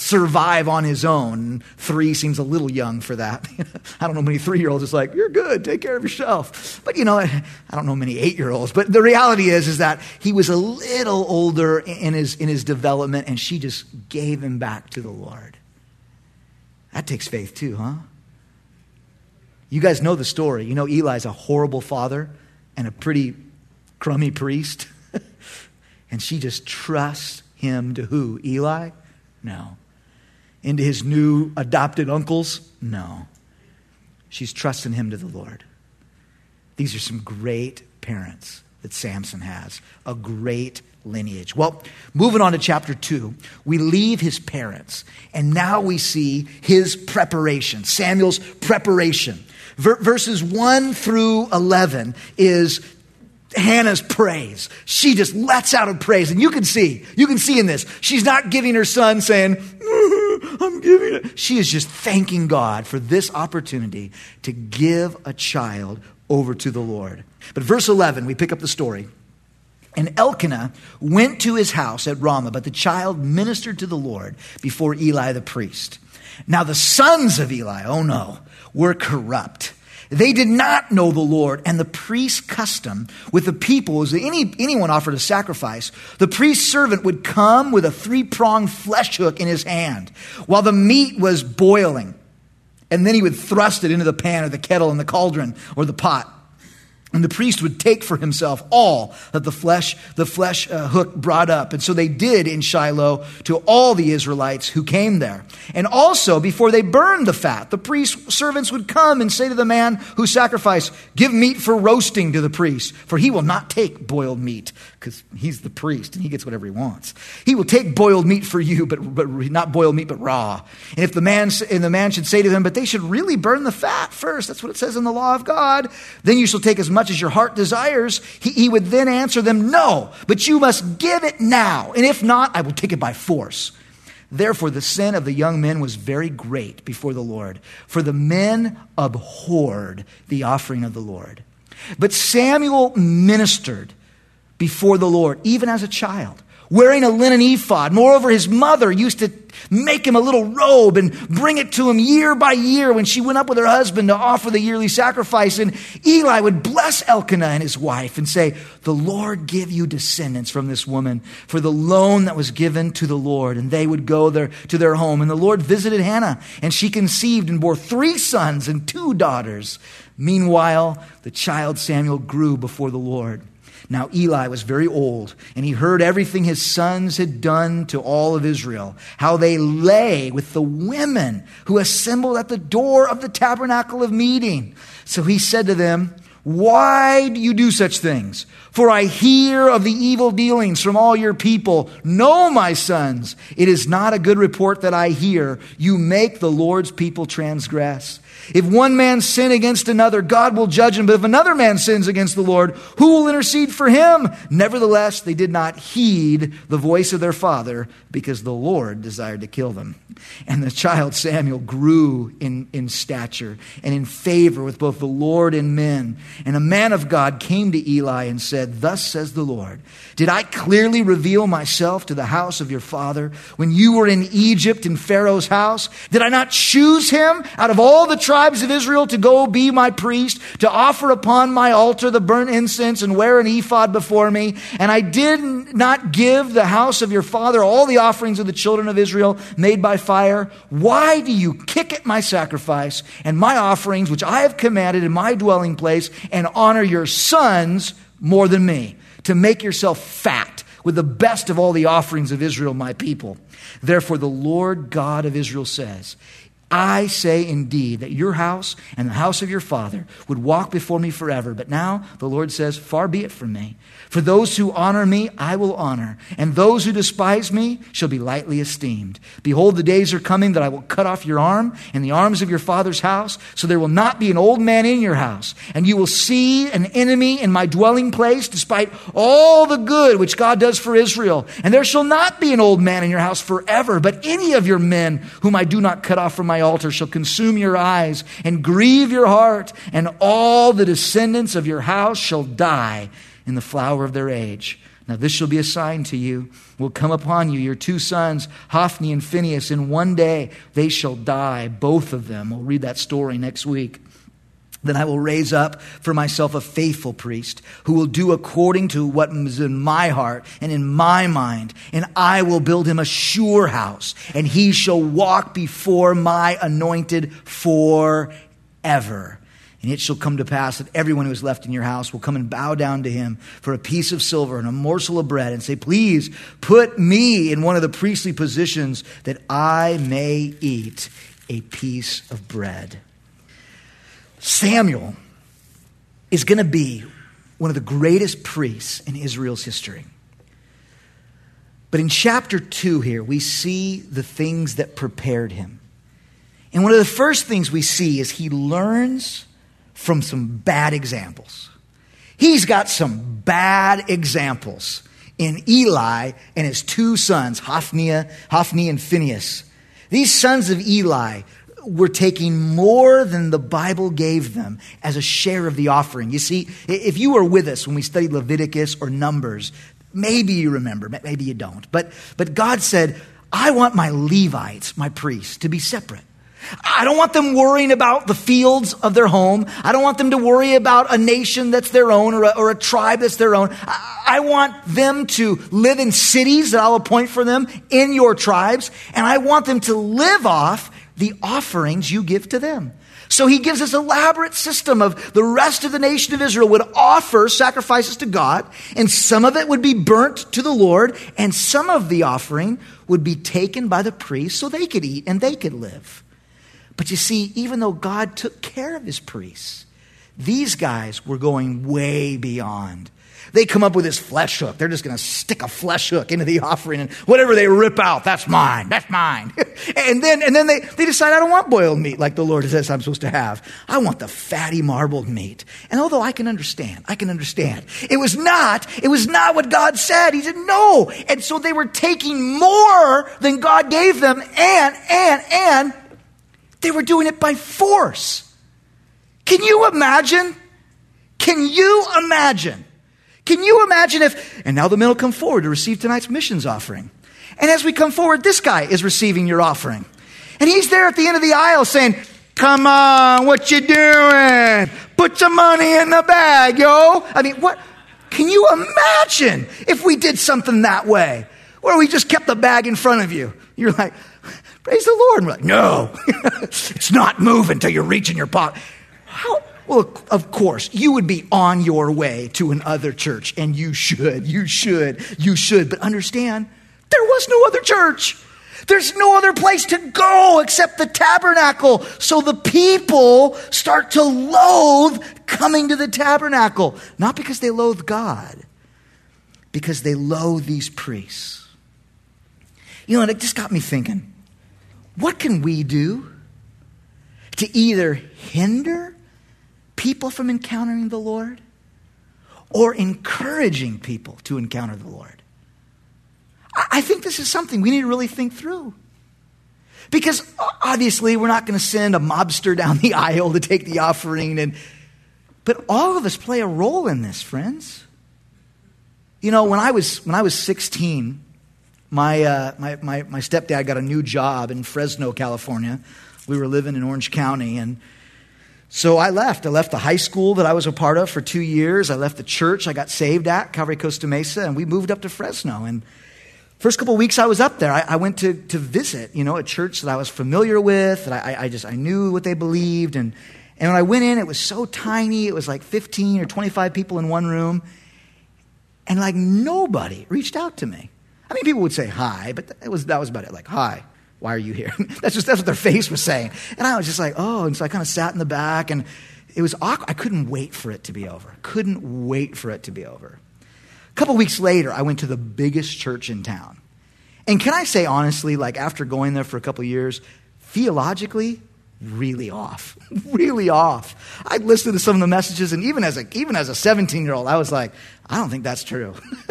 survive on his own. Three seems a little young for that. (laughs) I don't know many three year olds. It's like, you're good, take care of yourself. But you know, I don't know many eight year olds. But the reality is, is that he was a little older in his, in his development, and she just gave him back to the Lord. That takes faith too, huh? You guys know the story. You know, Eli's a horrible father and a pretty crummy priest. (laughs) and she just trusts him to who? Eli? No into his new adopted uncles? No. She's trusting him to the Lord. These are some great parents that Samson has, a great lineage. Well, moving on to chapter 2, we leave his parents, and now we see his preparation, Samuel's preparation. verses 1 through 11 is Hannah's praise. She just lets out a praise. And you can see, you can see in this, she's not giving her son saying, mm-hmm, I'm giving it. She is just thanking God for this opportunity to give a child over to the Lord. But verse 11, we pick up the story. And Elkanah went to his house at Ramah, but the child ministered to the Lord before Eli the priest. Now the sons of Eli, oh no, were corrupt they did not know the Lord, and the priest's custom with the people was that any, anyone offered a sacrifice, the priest's servant would come with a three pronged flesh hook in his hand while the meat was boiling. And then he would thrust it into the pan or the kettle and the cauldron or the pot. And the priest would take for himself all that the flesh, the flesh uh, hook brought up. And so they did in Shiloh to all the Israelites who came there. And also, before they burned the fat, the priest's servants would come and say to the man who sacrificed, Give meat for roasting to the priest, for he will not take boiled meat, because he's the priest and he gets whatever he wants. He will take boiled meat for you, but, but not boiled meat, but raw. And if the man, and the man should say to them, But they should really burn the fat first, that's what it says in the law of God, then you shall take as much much as your heart desires, he, he would then answer them, No, but you must give it now. And if not, I will take it by force. Therefore, the sin of the young men was very great before the Lord, for the men abhorred the offering of the Lord. But Samuel ministered before the Lord, even as a child wearing a linen ephod. Moreover, his mother used to make him a little robe and bring it to him year by year when she went up with her husband to offer the yearly sacrifice. And Eli would bless Elkanah and his wife and say, The Lord give you descendants from this woman for the loan that was given to the Lord. And they would go there to their home. And the Lord visited Hannah, and she conceived and bore three sons and two daughters. Meanwhile, the child Samuel grew before the Lord. Now Eli was very old, and he heard everything his sons had done to all of Israel, how they lay with the women who assembled at the door of the tabernacle of meeting. So he said to them, why do you do such things? For I hear of the evil dealings from all your people. No, my sons, it is not a good report that I hear. You make the Lord's people transgress. If one man sin against another, God will judge him. But if another man sins against the Lord, who will intercede for him? Nevertheless, they did not heed the voice of their father because the Lord desired to kill them. And the child Samuel grew in, in stature and in favor with both the Lord and men. And a man of God came to Eli and said, Thus says the Lord, Did I clearly reveal myself to the house of your father when you were in Egypt in Pharaoh's house? Did I not choose him out of all the tribes of Israel to go be my priest, to offer upon my altar the burnt incense and wear an ephod before me? And I did not give the house of your father all the offerings of the children of Israel made by fire? Why do you kick at my sacrifice and my offerings, which I have commanded in my dwelling place, and honor your sons more than me, to make yourself fat with the best of all the offerings of Israel, my people? Therefore, the Lord God of Israel says, I say indeed that your house and the house of your father would walk before me forever. But now the Lord says, Far be it from me. For those who honor me, I will honor, and those who despise me shall be lightly esteemed. Behold, the days are coming that I will cut off your arm and the arms of your father's house, so there will not be an old man in your house. And you will see an enemy in my dwelling place, despite all the good which God does for Israel. And there shall not be an old man in your house forever, but any of your men whom I do not cut off from my altar shall consume your eyes and grieve your heart, and all the descendants of your house shall die in the flower of their age. Now, this shall be a sign to you. Will come upon you, your two sons, Hophni and Phinehas. In one day they shall die, both of them. We'll read that story next week. Then I will raise up for myself a faithful priest who will do according to what is in my heart and in my mind. And I will build him a sure house, and he shall walk before my anointed forever. And it shall come to pass that everyone who is left in your house will come and bow down to him for a piece of silver and a morsel of bread and say, Please put me in one of the priestly positions that I may eat a piece of bread. Samuel is going to be one of the greatest priests in Israel's history. But in chapter 2 here, we see the things that prepared him. And one of the first things we see is he learns from some bad examples. He's got some bad examples in Eli and his two sons, Hophni, Hophni and Phinehas. These sons of Eli were taking more than the Bible gave them as a share of the offering. You see, if you were with us when we studied Leviticus or Numbers, maybe you remember, maybe you don't. But, but God said, I want my Levites, my priests, to be separate. I don't want them worrying about the fields of their home. I don't want them to worry about a nation that's their own or a, or a tribe that's their own. I, I want them to live in cities that I'll appoint for them in your tribes, and I want them to live off the offerings you give to them. So he gives this elaborate system of the rest of the nation of Israel would offer sacrifices to God, and some of it would be burnt to the Lord, and some of the offering would be taken by the priests so they could eat and they could live. But you see, even though God took care of his priests, these guys were going way beyond. They come up with this flesh hook. They're just going to stick a flesh hook into the offering and whatever they rip out, that's mine. That's mine. (laughs) and then, and then they, they decide, I don't want boiled meat like the Lord says I'm supposed to have. I want the fatty marbled meat. And although I can understand, I can understand. It was not, it was not what God said. He said no. And so they were taking more than God gave them and, and, and they were doing it by force. Can you imagine? Can you imagine? Can you imagine if, and now the men will come forward to receive tonight's missions offering. And as we come forward, this guy is receiving your offering. And he's there at the end of the aisle saying, Come on, what you doing? Put some money in the bag, yo. I mean, what? Can you imagine if we did something that way? Where we just kept the bag in front of you? You're like, Praise the Lord. And we're like, no, (laughs) it's not moving until you reach in your pocket. How? Well, of course, you would be on your way to another church, and you should, you should, you should. But understand, there was no other church. There's no other place to go except the tabernacle. So the people start to loathe coming to the tabernacle. Not because they loathe God, because they loathe these priests. You know, and it just got me thinking what can we do to either hinder people from encountering the Lord or encouraging people to encounter the Lord. I think this is something we need to really think through. Because obviously, we're not going to send a mobster down the (laughs) aisle to take the offering. And, but all of us play a role in this, friends. You know, when I was, when I was 16, my, uh, my, my, my stepdad got a new job in Fresno, California. We were living in Orange County. And so I left. I left the high school that I was a part of for two years. I left the church I got saved at, Calvary Costa Mesa, and we moved up to Fresno. And First couple weeks I was up there, I, I, went to, to visit, you know, a church that I was familiar with, that I, I just, I knew what they believed. And, and when I went in, it was so tiny. It was like 15 or 25 people in one room. And like nobody reached out to me. I mean, people would say hi, but that was, that was about it. Like, hi, why are you here? (laughs) that's just, that's what their face was saying. And I was just like, oh, and so I kind of sat in the back and it was awkward. I couldn't wait for it to be over. Couldn't wait for it to be over. A couple weeks later, I went to the biggest church in town. And can I say honestly, like after going there for a couple years, theologically, really off. (laughs) really off. I listened to some of the messages, and even as a, even as a 17 year old, I was like, I don't think that's true. (laughs)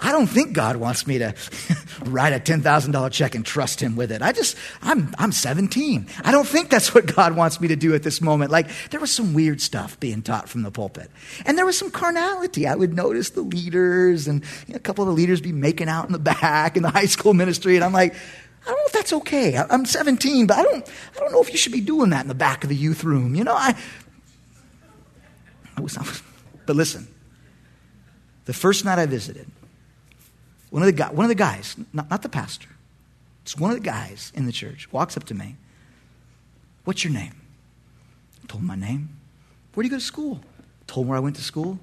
I don't think God wants me to (laughs) write a $10,000 check and trust Him with it. I just, I'm, I'm 17. I don't think that's what God wants me to do at this moment. Like, there was some weird stuff being taught from the pulpit. And there was some carnality. I would notice the leaders, and you know, a couple of the leaders be making out in the back in the high school ministry, and I'm like, I don't know if that's okay. I'm 17, but I don't, I don't know if you should be doing that in the back of the youth room. You know, I, I was, I but listen, the first night I visited, one of the, guy, one of the guys, not, not the pastor, it's one of the guys in the church, walks up to me. What's your name? I told him my name. Where do you go to school? I told him where I went to school.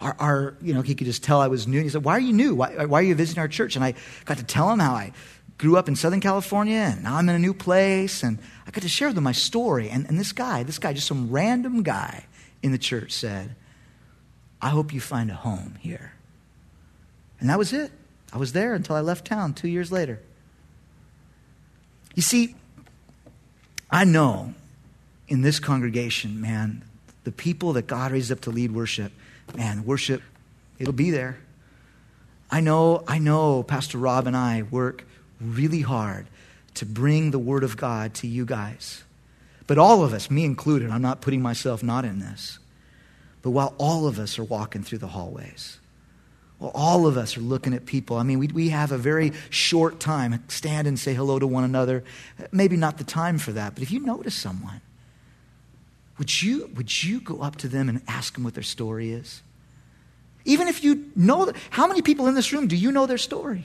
Our, our, you know, he could just tell I was new. He said, Why are you new? Why, why are you visiting our church? And I got to tell him how I grew up in Southern California and now I'm in a new place. And I got to share with them my story. And, and this guy, this guy, just some random guy in the church said, I hope you find a home here. And that was it. I was there until I left town two years later. You see, I know in this congregation, man, the people that God raised up to lead worship, man, worship, it'll be there. I know, I know Pastor Rob and I work really hard to bring the Word of God to you guys. But all of us, me included, I'm not putting myself not in this. But while all of us are walking through the hallways, well, all of us are looking at people. I mean, we, we have a very short time. Stand and say hello to one another. Maybe not the time for that, but if you notice someone, would you, would you go up to them and ask them what their story is? Even if you know, how many people in this room do you know their story?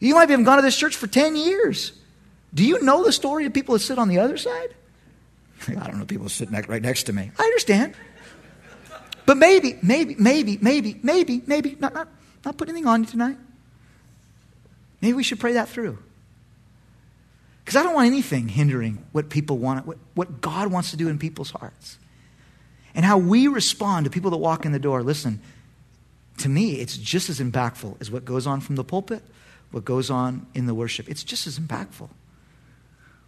You might have gone to this church for 10 years. Do you know the story of people that sit on the other side? I don't know people sitting right next to me. I understand. But maybe, maybe, maybe, maybe, maybe, maybe, not, not, not put anything on you tonight. Maybe we should pray that through. Because I don't want anything hindering what people want, what, what God wants to do in people's hearts. And how we respond to people that walk in the door. Listen, to me, it's just as impactful as what goes on from the pulpit, what goes on in the worship. It's just as impactful.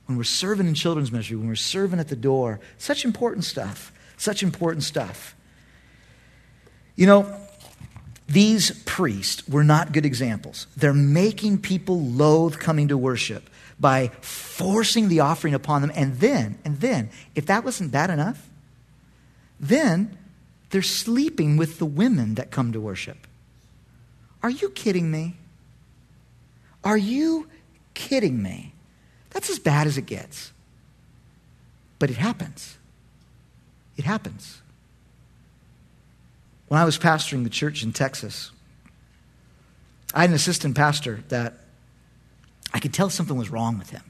When we're serving in children's ministry, when we're serving at the door, such important stuff. Such important stuff. You know, these priests were not good examples. They're making people loathe coming to worship by forcing the offering upon them. And then, and then, if that wasn't bad enough, then they're sleeping with the women that come to worship. Are you kidding me? Are you kidding me? That's as bad as it gets. But it happens. It happens. When I was pastoring the church in Texas, I had an assistant pastor that I could tell something was wrong with him.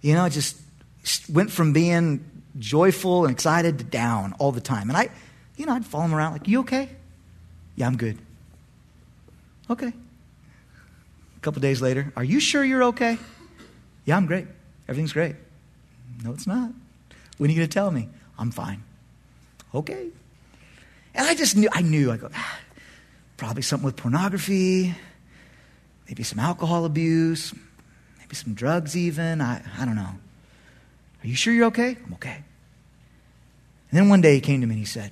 You know, it just went from being joyful and excited to down all the time. And I, you know, I'd follow him around like, You okay? Yeah, I'm good. Okay. Couple days later, Are you sure you're okay? Yeah, I'm great. Everything's great. No, it's not. When are you going to tell me? I'm fine. Okay. And I just knew, I knew, I go, ah, probably something with pornography, maybe some alcohol abuse, maybe some drugs even. I, I don't know. Are you sure you're okay? I'm okay. And then one day he came to me and he said,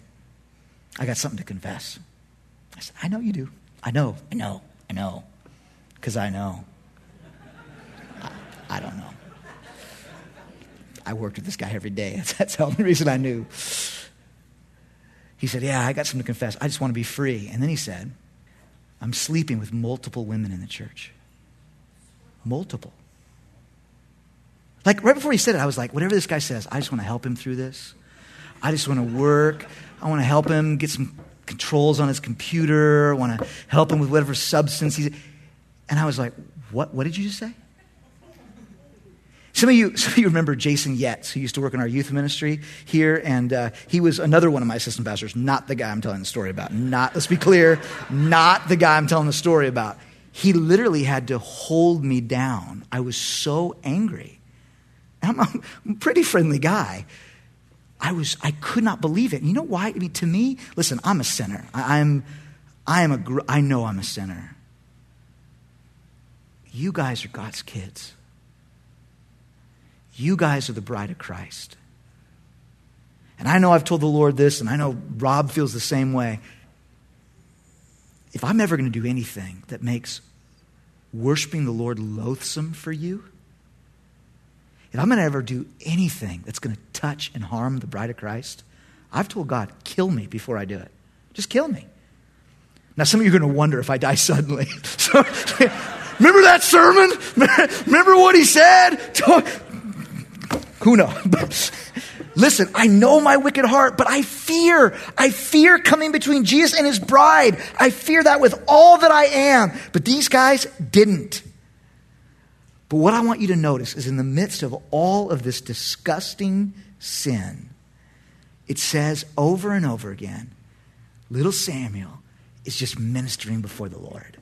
I got something to confess. I said, I know you do. I know, I know, I know. Because I know. I, I, don't know. I worked with this guy every day. That's, (laughs) that's the only reason I knew. He said, Yeah, I got something to confess. I just want to be free. And then he said, I'm sleeping with multiple women in the church. Multiple. Like right before he said it, I was like, whatever this guy says, I just want to help him through this. I just want to work. I want to help him get some controls on his computer. I want to help him with whatever substance he's. And I was like, what, what did you just say? Some of, you, (laughs) some of you remember Jason Yetz, who used to work in our youth ministry here, and uh, he was another one of my assistant pastors, not the guy I'm telling the story about. Not, let's be clear, not the guy I'm telling the story about. He literally had to hold me down. I was so angry. I'm a, pretty friendly guy. I was, I could not believe it. You know why? I mean, to me, listen, I'm a sinner. I, I'm, I am a, I know I'm a sinner. You guys are God's kids. You guys are the bride of Christ. And I know I've told the Lord this, and I know Rob feels the same way. If I'm ever going to do anything that makes worshiping the Lord loathsome for you, if I'm going to ever do anything that's going to touch and harm the bride of Christ, I've told God, kill me before I do it. Just kill me. Now, some of you are going to wonder if I die suddenly. (laughs) so, remember that sermon? (laughs) remember what he said? (laughs) Who knows? (laughs) Listen, I know my wicked heart, but I fear. I fear coming between Jesus and his bride. I fear that with all that I am. But these guys didn't. But what I want you to notice is in the midst of all of this disgusting sin, it says over and over again little Samuel is just ministering before the Lord.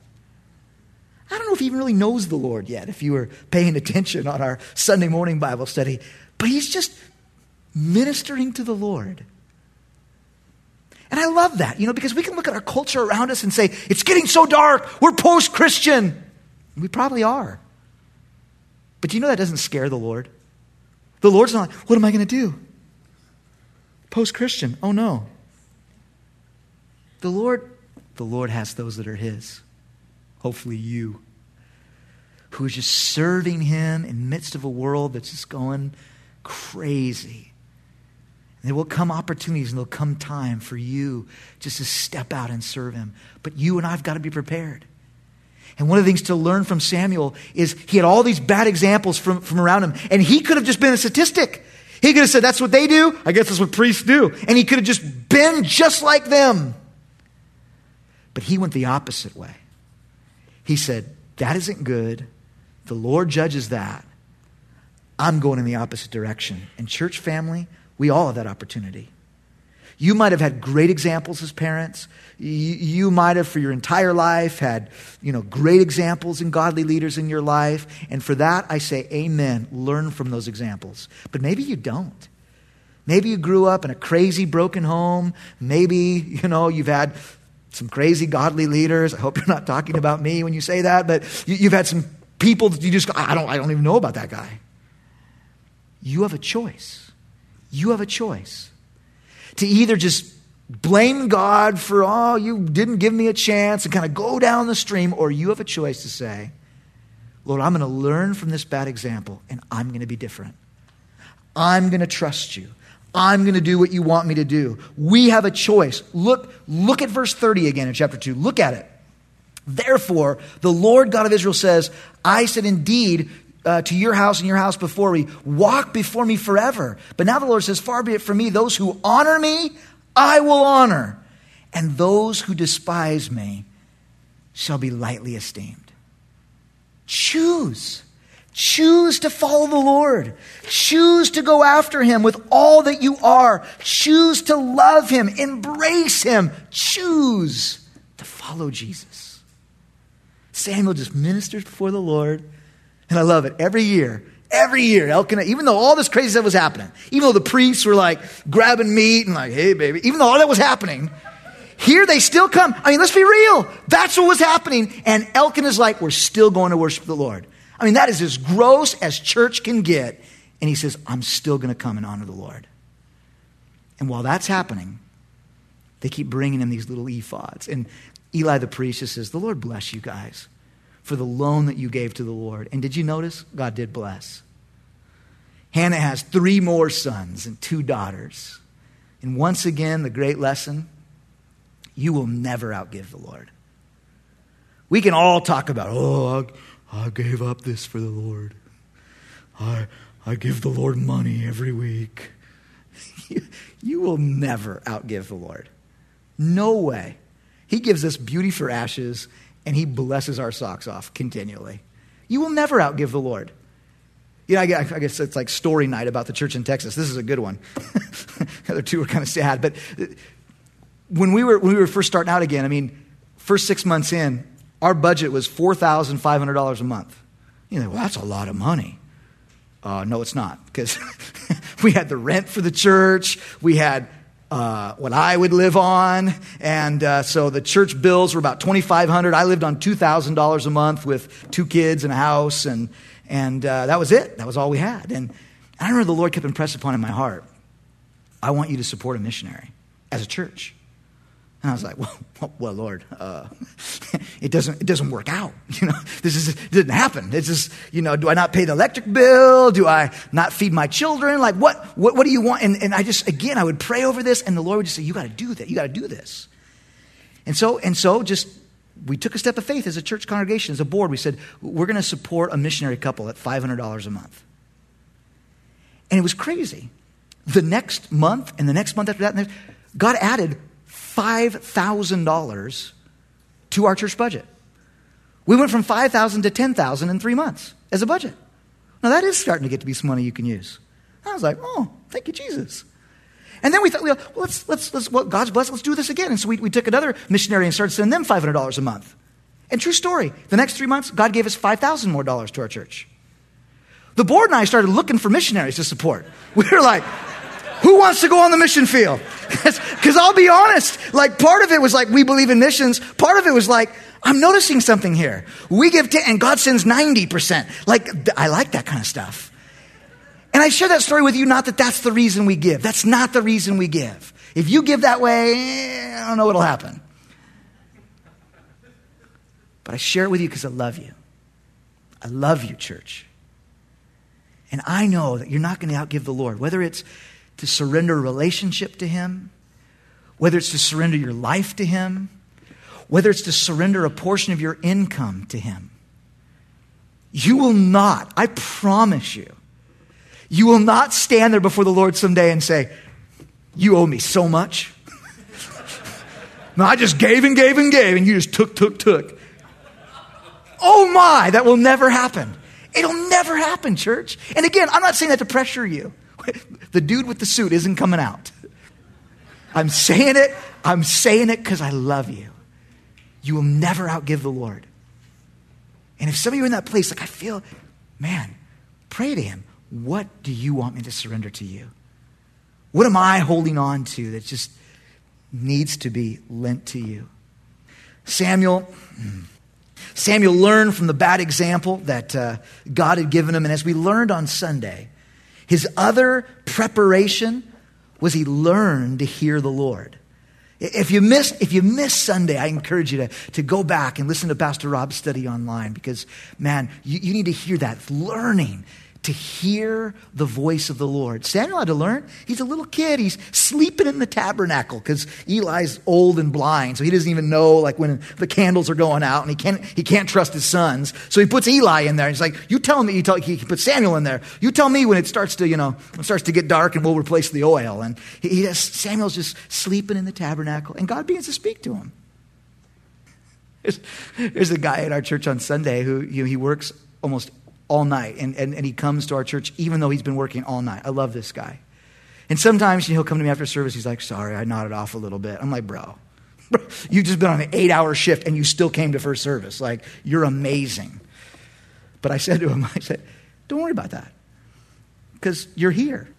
I don't know if he even really knows the Lord yet, if you were paying attention on our Sunday morning Bible study, but he's just ministering to the Lord. And I love that, you know, because we can look at our culture around us and say, it's getting so dark, we're post Christian. We probably are. But you know that doesn't scare the Lord? The Lord's not, what am I going to do? Post Christian. Oh no. The Lord, the Lord has those that are His. Hopefully you. Who is just serving Him in the midst of a world that's just going crazy. And there will come opportunities and there'll come time for you just to step out and serve Him. But you and I've got to be prepared. And one of the things to learn from Samuel is he had all these bad examples from, from around him, and he could have just been a statistic. He could have said, That's what they do. I guess that's what priests do. And he could have just been just like them. But he went the opposite way. He said, That isn't good. The Lord judges that. I'm going in the opposite direction. And, church family, we all have that opportunity. You might have had great examples as parents. You, might have, for your entire life, had you know, great examples and godly leaders in your life. And for that, I say, Amen. Learn from those examples. But maybe you don't. Maybe you grew up in a crazy, broken home. Maybe, you know, you've had some crazy, godly leaders. I hope you're not talking about me when you say that, but you, you've had some people that you just, I don't, I don't even know about that guy. You have a choice. You have a choice to either just blame God for, oh, you didn't give me a chance and kind of go down the stream, or you have a choice to say, Lord, I'm going to learn from this bad example and I'm going to be different. I'm going to trust you. I'm going to do what you want me to do. We have a choice. Look, look at verse 30 again in chapter 2. Look at it. Therefore, the Lord God of Israel says, I said, indeed, uh, to your house and your house before me. Walk before me forever. But now the Lord says, Far be it from me, those who honor me, I will honor, and those who despise me shall be lightly esteemed. Choose. Choose to follow the Lord. Choose to go after Him with all that you are. Choose to love Him. Embrace Him. Choose to follow Jesus. Samuel just ministers before the Lord and I love it. Every year, every year, Elkanah, even though all this crazy stuff was happening, even though the priests were like grabbing meat and like, hey, baby, even though all that was happening, here they still come. I mean, let's be real. That's what was happening. And Elkanah's like, we're still going to worship the Lord. I mean, that is as gross as church can get. And he says, I'm still going to come and honor the Lord. And while that's happening, they keep bringing him these little ephods. And Eli the priest just says, The Lord bless you guys for the loan that you gave to the Lord. And did you notice? God did bless. Hannah has three more sons and two daughters. And once again, the great lesson you will never outgive the Lord. We can all talk about, oh, I, gave up this for the Lord. I, I give the Lord money every week. (laughs) you, you will never outgive the Lord. No way. He gives us beauty for ashes and he blesses our socks off continually. You will never outgive the Lord. You know, I guess it's like story night about the church in Texas. This is a good one. (laughs) the other two are kind of sad. But uh, when we, were, when we were first starting out again, I mean, first six months in, our budget was $4,500 a month. You know, well, that's a lot of money. Uh, no, it's not, because (laughs) we had the rent for the church, we had uh, what I would live on. And uh, so the church bills were about 2500 I lived on $2,000 a month with two kids and a house. And, and uh, that was it. That was all we had. And I remember the Lord kept impressing upon in my heart I want you to support a missionary as a church. And I was like, well, (laughs) well Lord, uh, (laughs) it, doesn't, it doesn't work out. (laughs) You know, this is, it didn't happen. It's just, you know, do I not pay the electric bill? Do I not feed my children? Like, what, what, what do you want? And, and I just, again, I would pray over this, and the Lord would just say, you got to do that. You got to do this. And so, and so just, we took a step of faith as a church congregation, as a board. We said, we're going to support a missionary couple at $500 a month. And it was crazy. The next month and the next month after that, God added $5,000 to our church budget. We went from 5,000 to 10,000 in three months as a budget. Now that is starting to get to be some money you can use. I was like, oh, thank you, Jesus. And then we thought, well, let's, let's, let's well, God's blessed, let's do this again. And so we, we took another missionary and started sending them $500 a month. And true story, the next three months, God gave us $5,000 more dollars to our church. The board and I started looking for missionaries to support. (laughs) We were like, who wants to go on the mission field? (laughs) Because I'll be honest, like part of it was like we believe in missions. Part of it was like, I'm noticing something here. We give 10 and God sends 90%. Like, I like that kind of stuff. And I share that story with you, not that that's the reason we give. That's not the reason we give. If you give that way, eh, I don't know what'll happen. But I share it with you because I love you. I love you, church. And I know that you're not going to outgive the Lord, whether it's to surrender a relationship to Him, whether it's to surrender your life to Him, whether it's to surrender a portion of your income to Him. You will not, I promise you, you will not stand there before the Lord someday and say, You owe me so much. (laughs) no, I just gave and gave and gave, and you just took, took, took. Oh my, that will never happen. It'll never happen, church. And again, I'm not saying that to pressure you. (laughs) the dude with the suit isn't coming out. I'm saying it. I'm saying it because I love you. You will never outgive the Lord. And if some of you are in that place, like I feel, man, pray to Him. What do you want me to surrender to you? What am I holding on to that just needs to be lent to you? Samuel. (clears throat) Samuel learned from the bad example that uh, God had given him. And as we learned on Sunday, his other preparation was he learned to hear the Lord. If you miss, if you miss Sunday, I encourage you to, to go back and listen to Pastor Rob's study online because, man, you, you need to hear that. Learning to hear the voice of the Lord. Samuel had to learn. He's a little kid. He's sleeping in the tabernacle because Eli's old and blind, so he doesn't even know like when the candles are going out, and he can't he can't trust his sons. So he puts Eli in there. He's like, "You tell me." You tell he puts Samuel in there. You tell me when it starts to you know when it starts to get dark, and we'll replace the oil. And he, he Samuel's just sleeping in the tabernacle, and God begins to speak to him. There's, there's a guy at our church on Sunday who you know, he works almost all night. And, and, and he comes to our church even though he's been working all night. I love this guy. And sometimes he'll come to me after service. He's like, sorry, I nodded off a little bit. I'm like, bro, (laughs) you've just been on an eight hour shift and you still came to first service. Like, you're amazing. But I said to him, (laughs) I said, don't worry about that because you're here.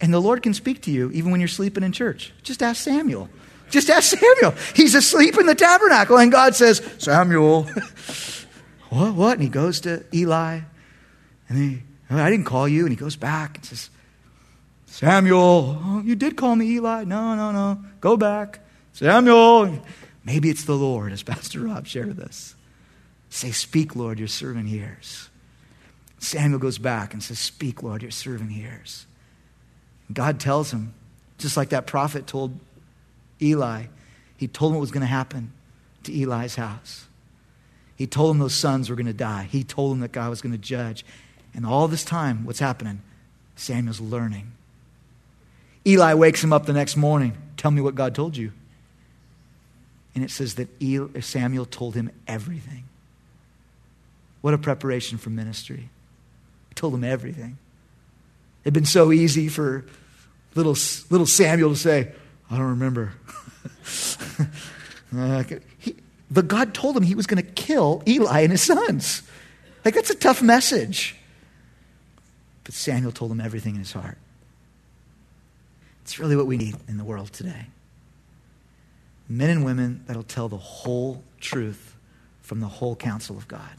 And the Lord can speak to you even when you're sleeping in church. Just ask Samuel. Just ask Samuel. He's asleep in the tabernacle, and God says, Samuel. (laughs) what? What? And he goes to Eli, and he, oh, I didn't call you. And he goes back and says, Samuel, oh, you did call me Eli. No, no, no. Go back. Samuel. Maybe it's the Lord, as (laughs) Pastor Rob shared with us. Say, Speak, Lord, your servant hears. Samuel goes back and says, Speak, Lord, your servant hears. God tells him, just like that prophet told Eli, he told him what was going to happen to Eli's house. He told him those sons were going to die. He told him that God was going to judge. And all this time, what's happening? Samuel's learning. Eli wakes him up the next morning. Tell me what God told you. And it says that Samuel told him everything. What a preparation for ministry. He told him everything. It'd been so easy for little, little Samuel to say, I don't remember. (laughs) uh, he, but God told him he was going to kill Eli and his sons. Like, that's a tough message. But Samuel told him everything in his heart. It's really what we need in the world today. Men and women that'll tell the whole truth from the whole counsel of God.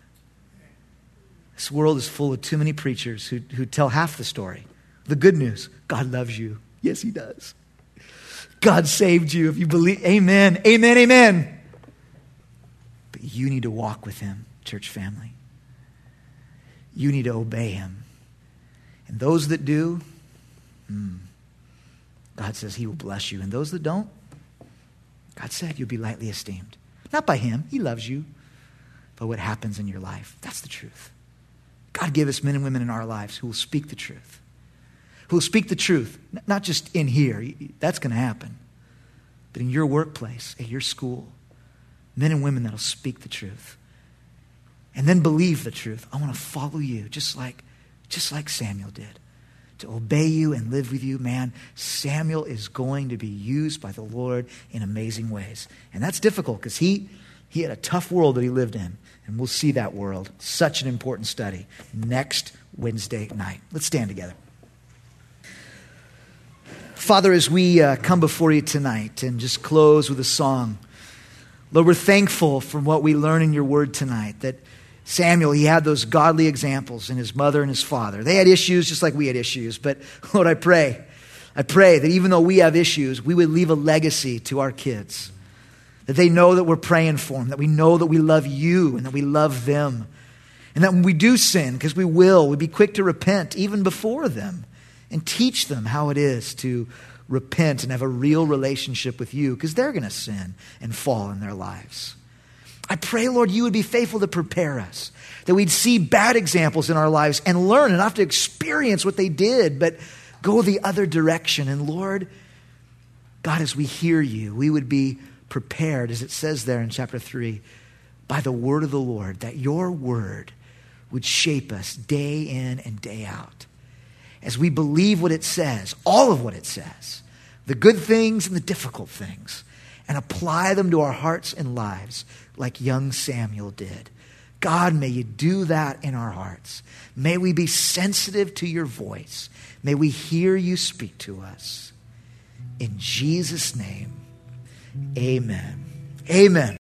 This world is full of too many preachers who, who tell half the story. The good news God loves you. Yes, He does. God saved you if you believe. Amen. Amen. Amen. But you need to walk with Him, church family. You need to obey Him. And those that do, hmm, God says He will bless you. And those that don't, God said you'll be lightly esteemed. Not by Him, He loves you, but what happens in your life. That's the truth. God give us men and women in our lives who will speak the truth. Who will speak the truth, not just in here, that's going to happen, but in your workplace, at your school. Men and women that'll speak the truth. And then believe the truth. I want to follow you, just like, just like Samuel did to obey you and live with you, man, Samuel is going to be used by the Lord in amazing ways. And that's difficult because he, he had a tough world that he lived in. And we'll see that world. Such an important study next Wednesday night. Let's stand together. Father, as we uh, come before you tonight and just close with a song, Lord, we're thankful for what we learn in your word tonight that Samuel, he had those godly examples in his mother and his father. They had issues just like we had issues. But (laughs) Lord, I pray, I pray that even though we have issues, we would leave a legacy to our kids. That they know that we're praying for them, that we know that we love you and that we love them. And that when we do sin, because we will, we'd be quick to repent even before them and teach them how it is to repent and have a real relationship with you because they're going to sin and fall in their lives. I pray, Lord, you would be faithful to prepare us, that we'd see bad examples in our lives and learn and not to experience what they did, but go the other direction. And Lord, God, as we hear you, we would be prepared, as it says there in chapter 3, by the word of the Lord, that your word would shape us day in and day out. As we believe what it says, all of what it says, the good things and the difficult things, and apply them to our hearts and lives like young Samuel did. God, may you do that in our hearts. May we be sensitive to your voice. May we hear you speak to us. In Jesus' name, amen. Amen.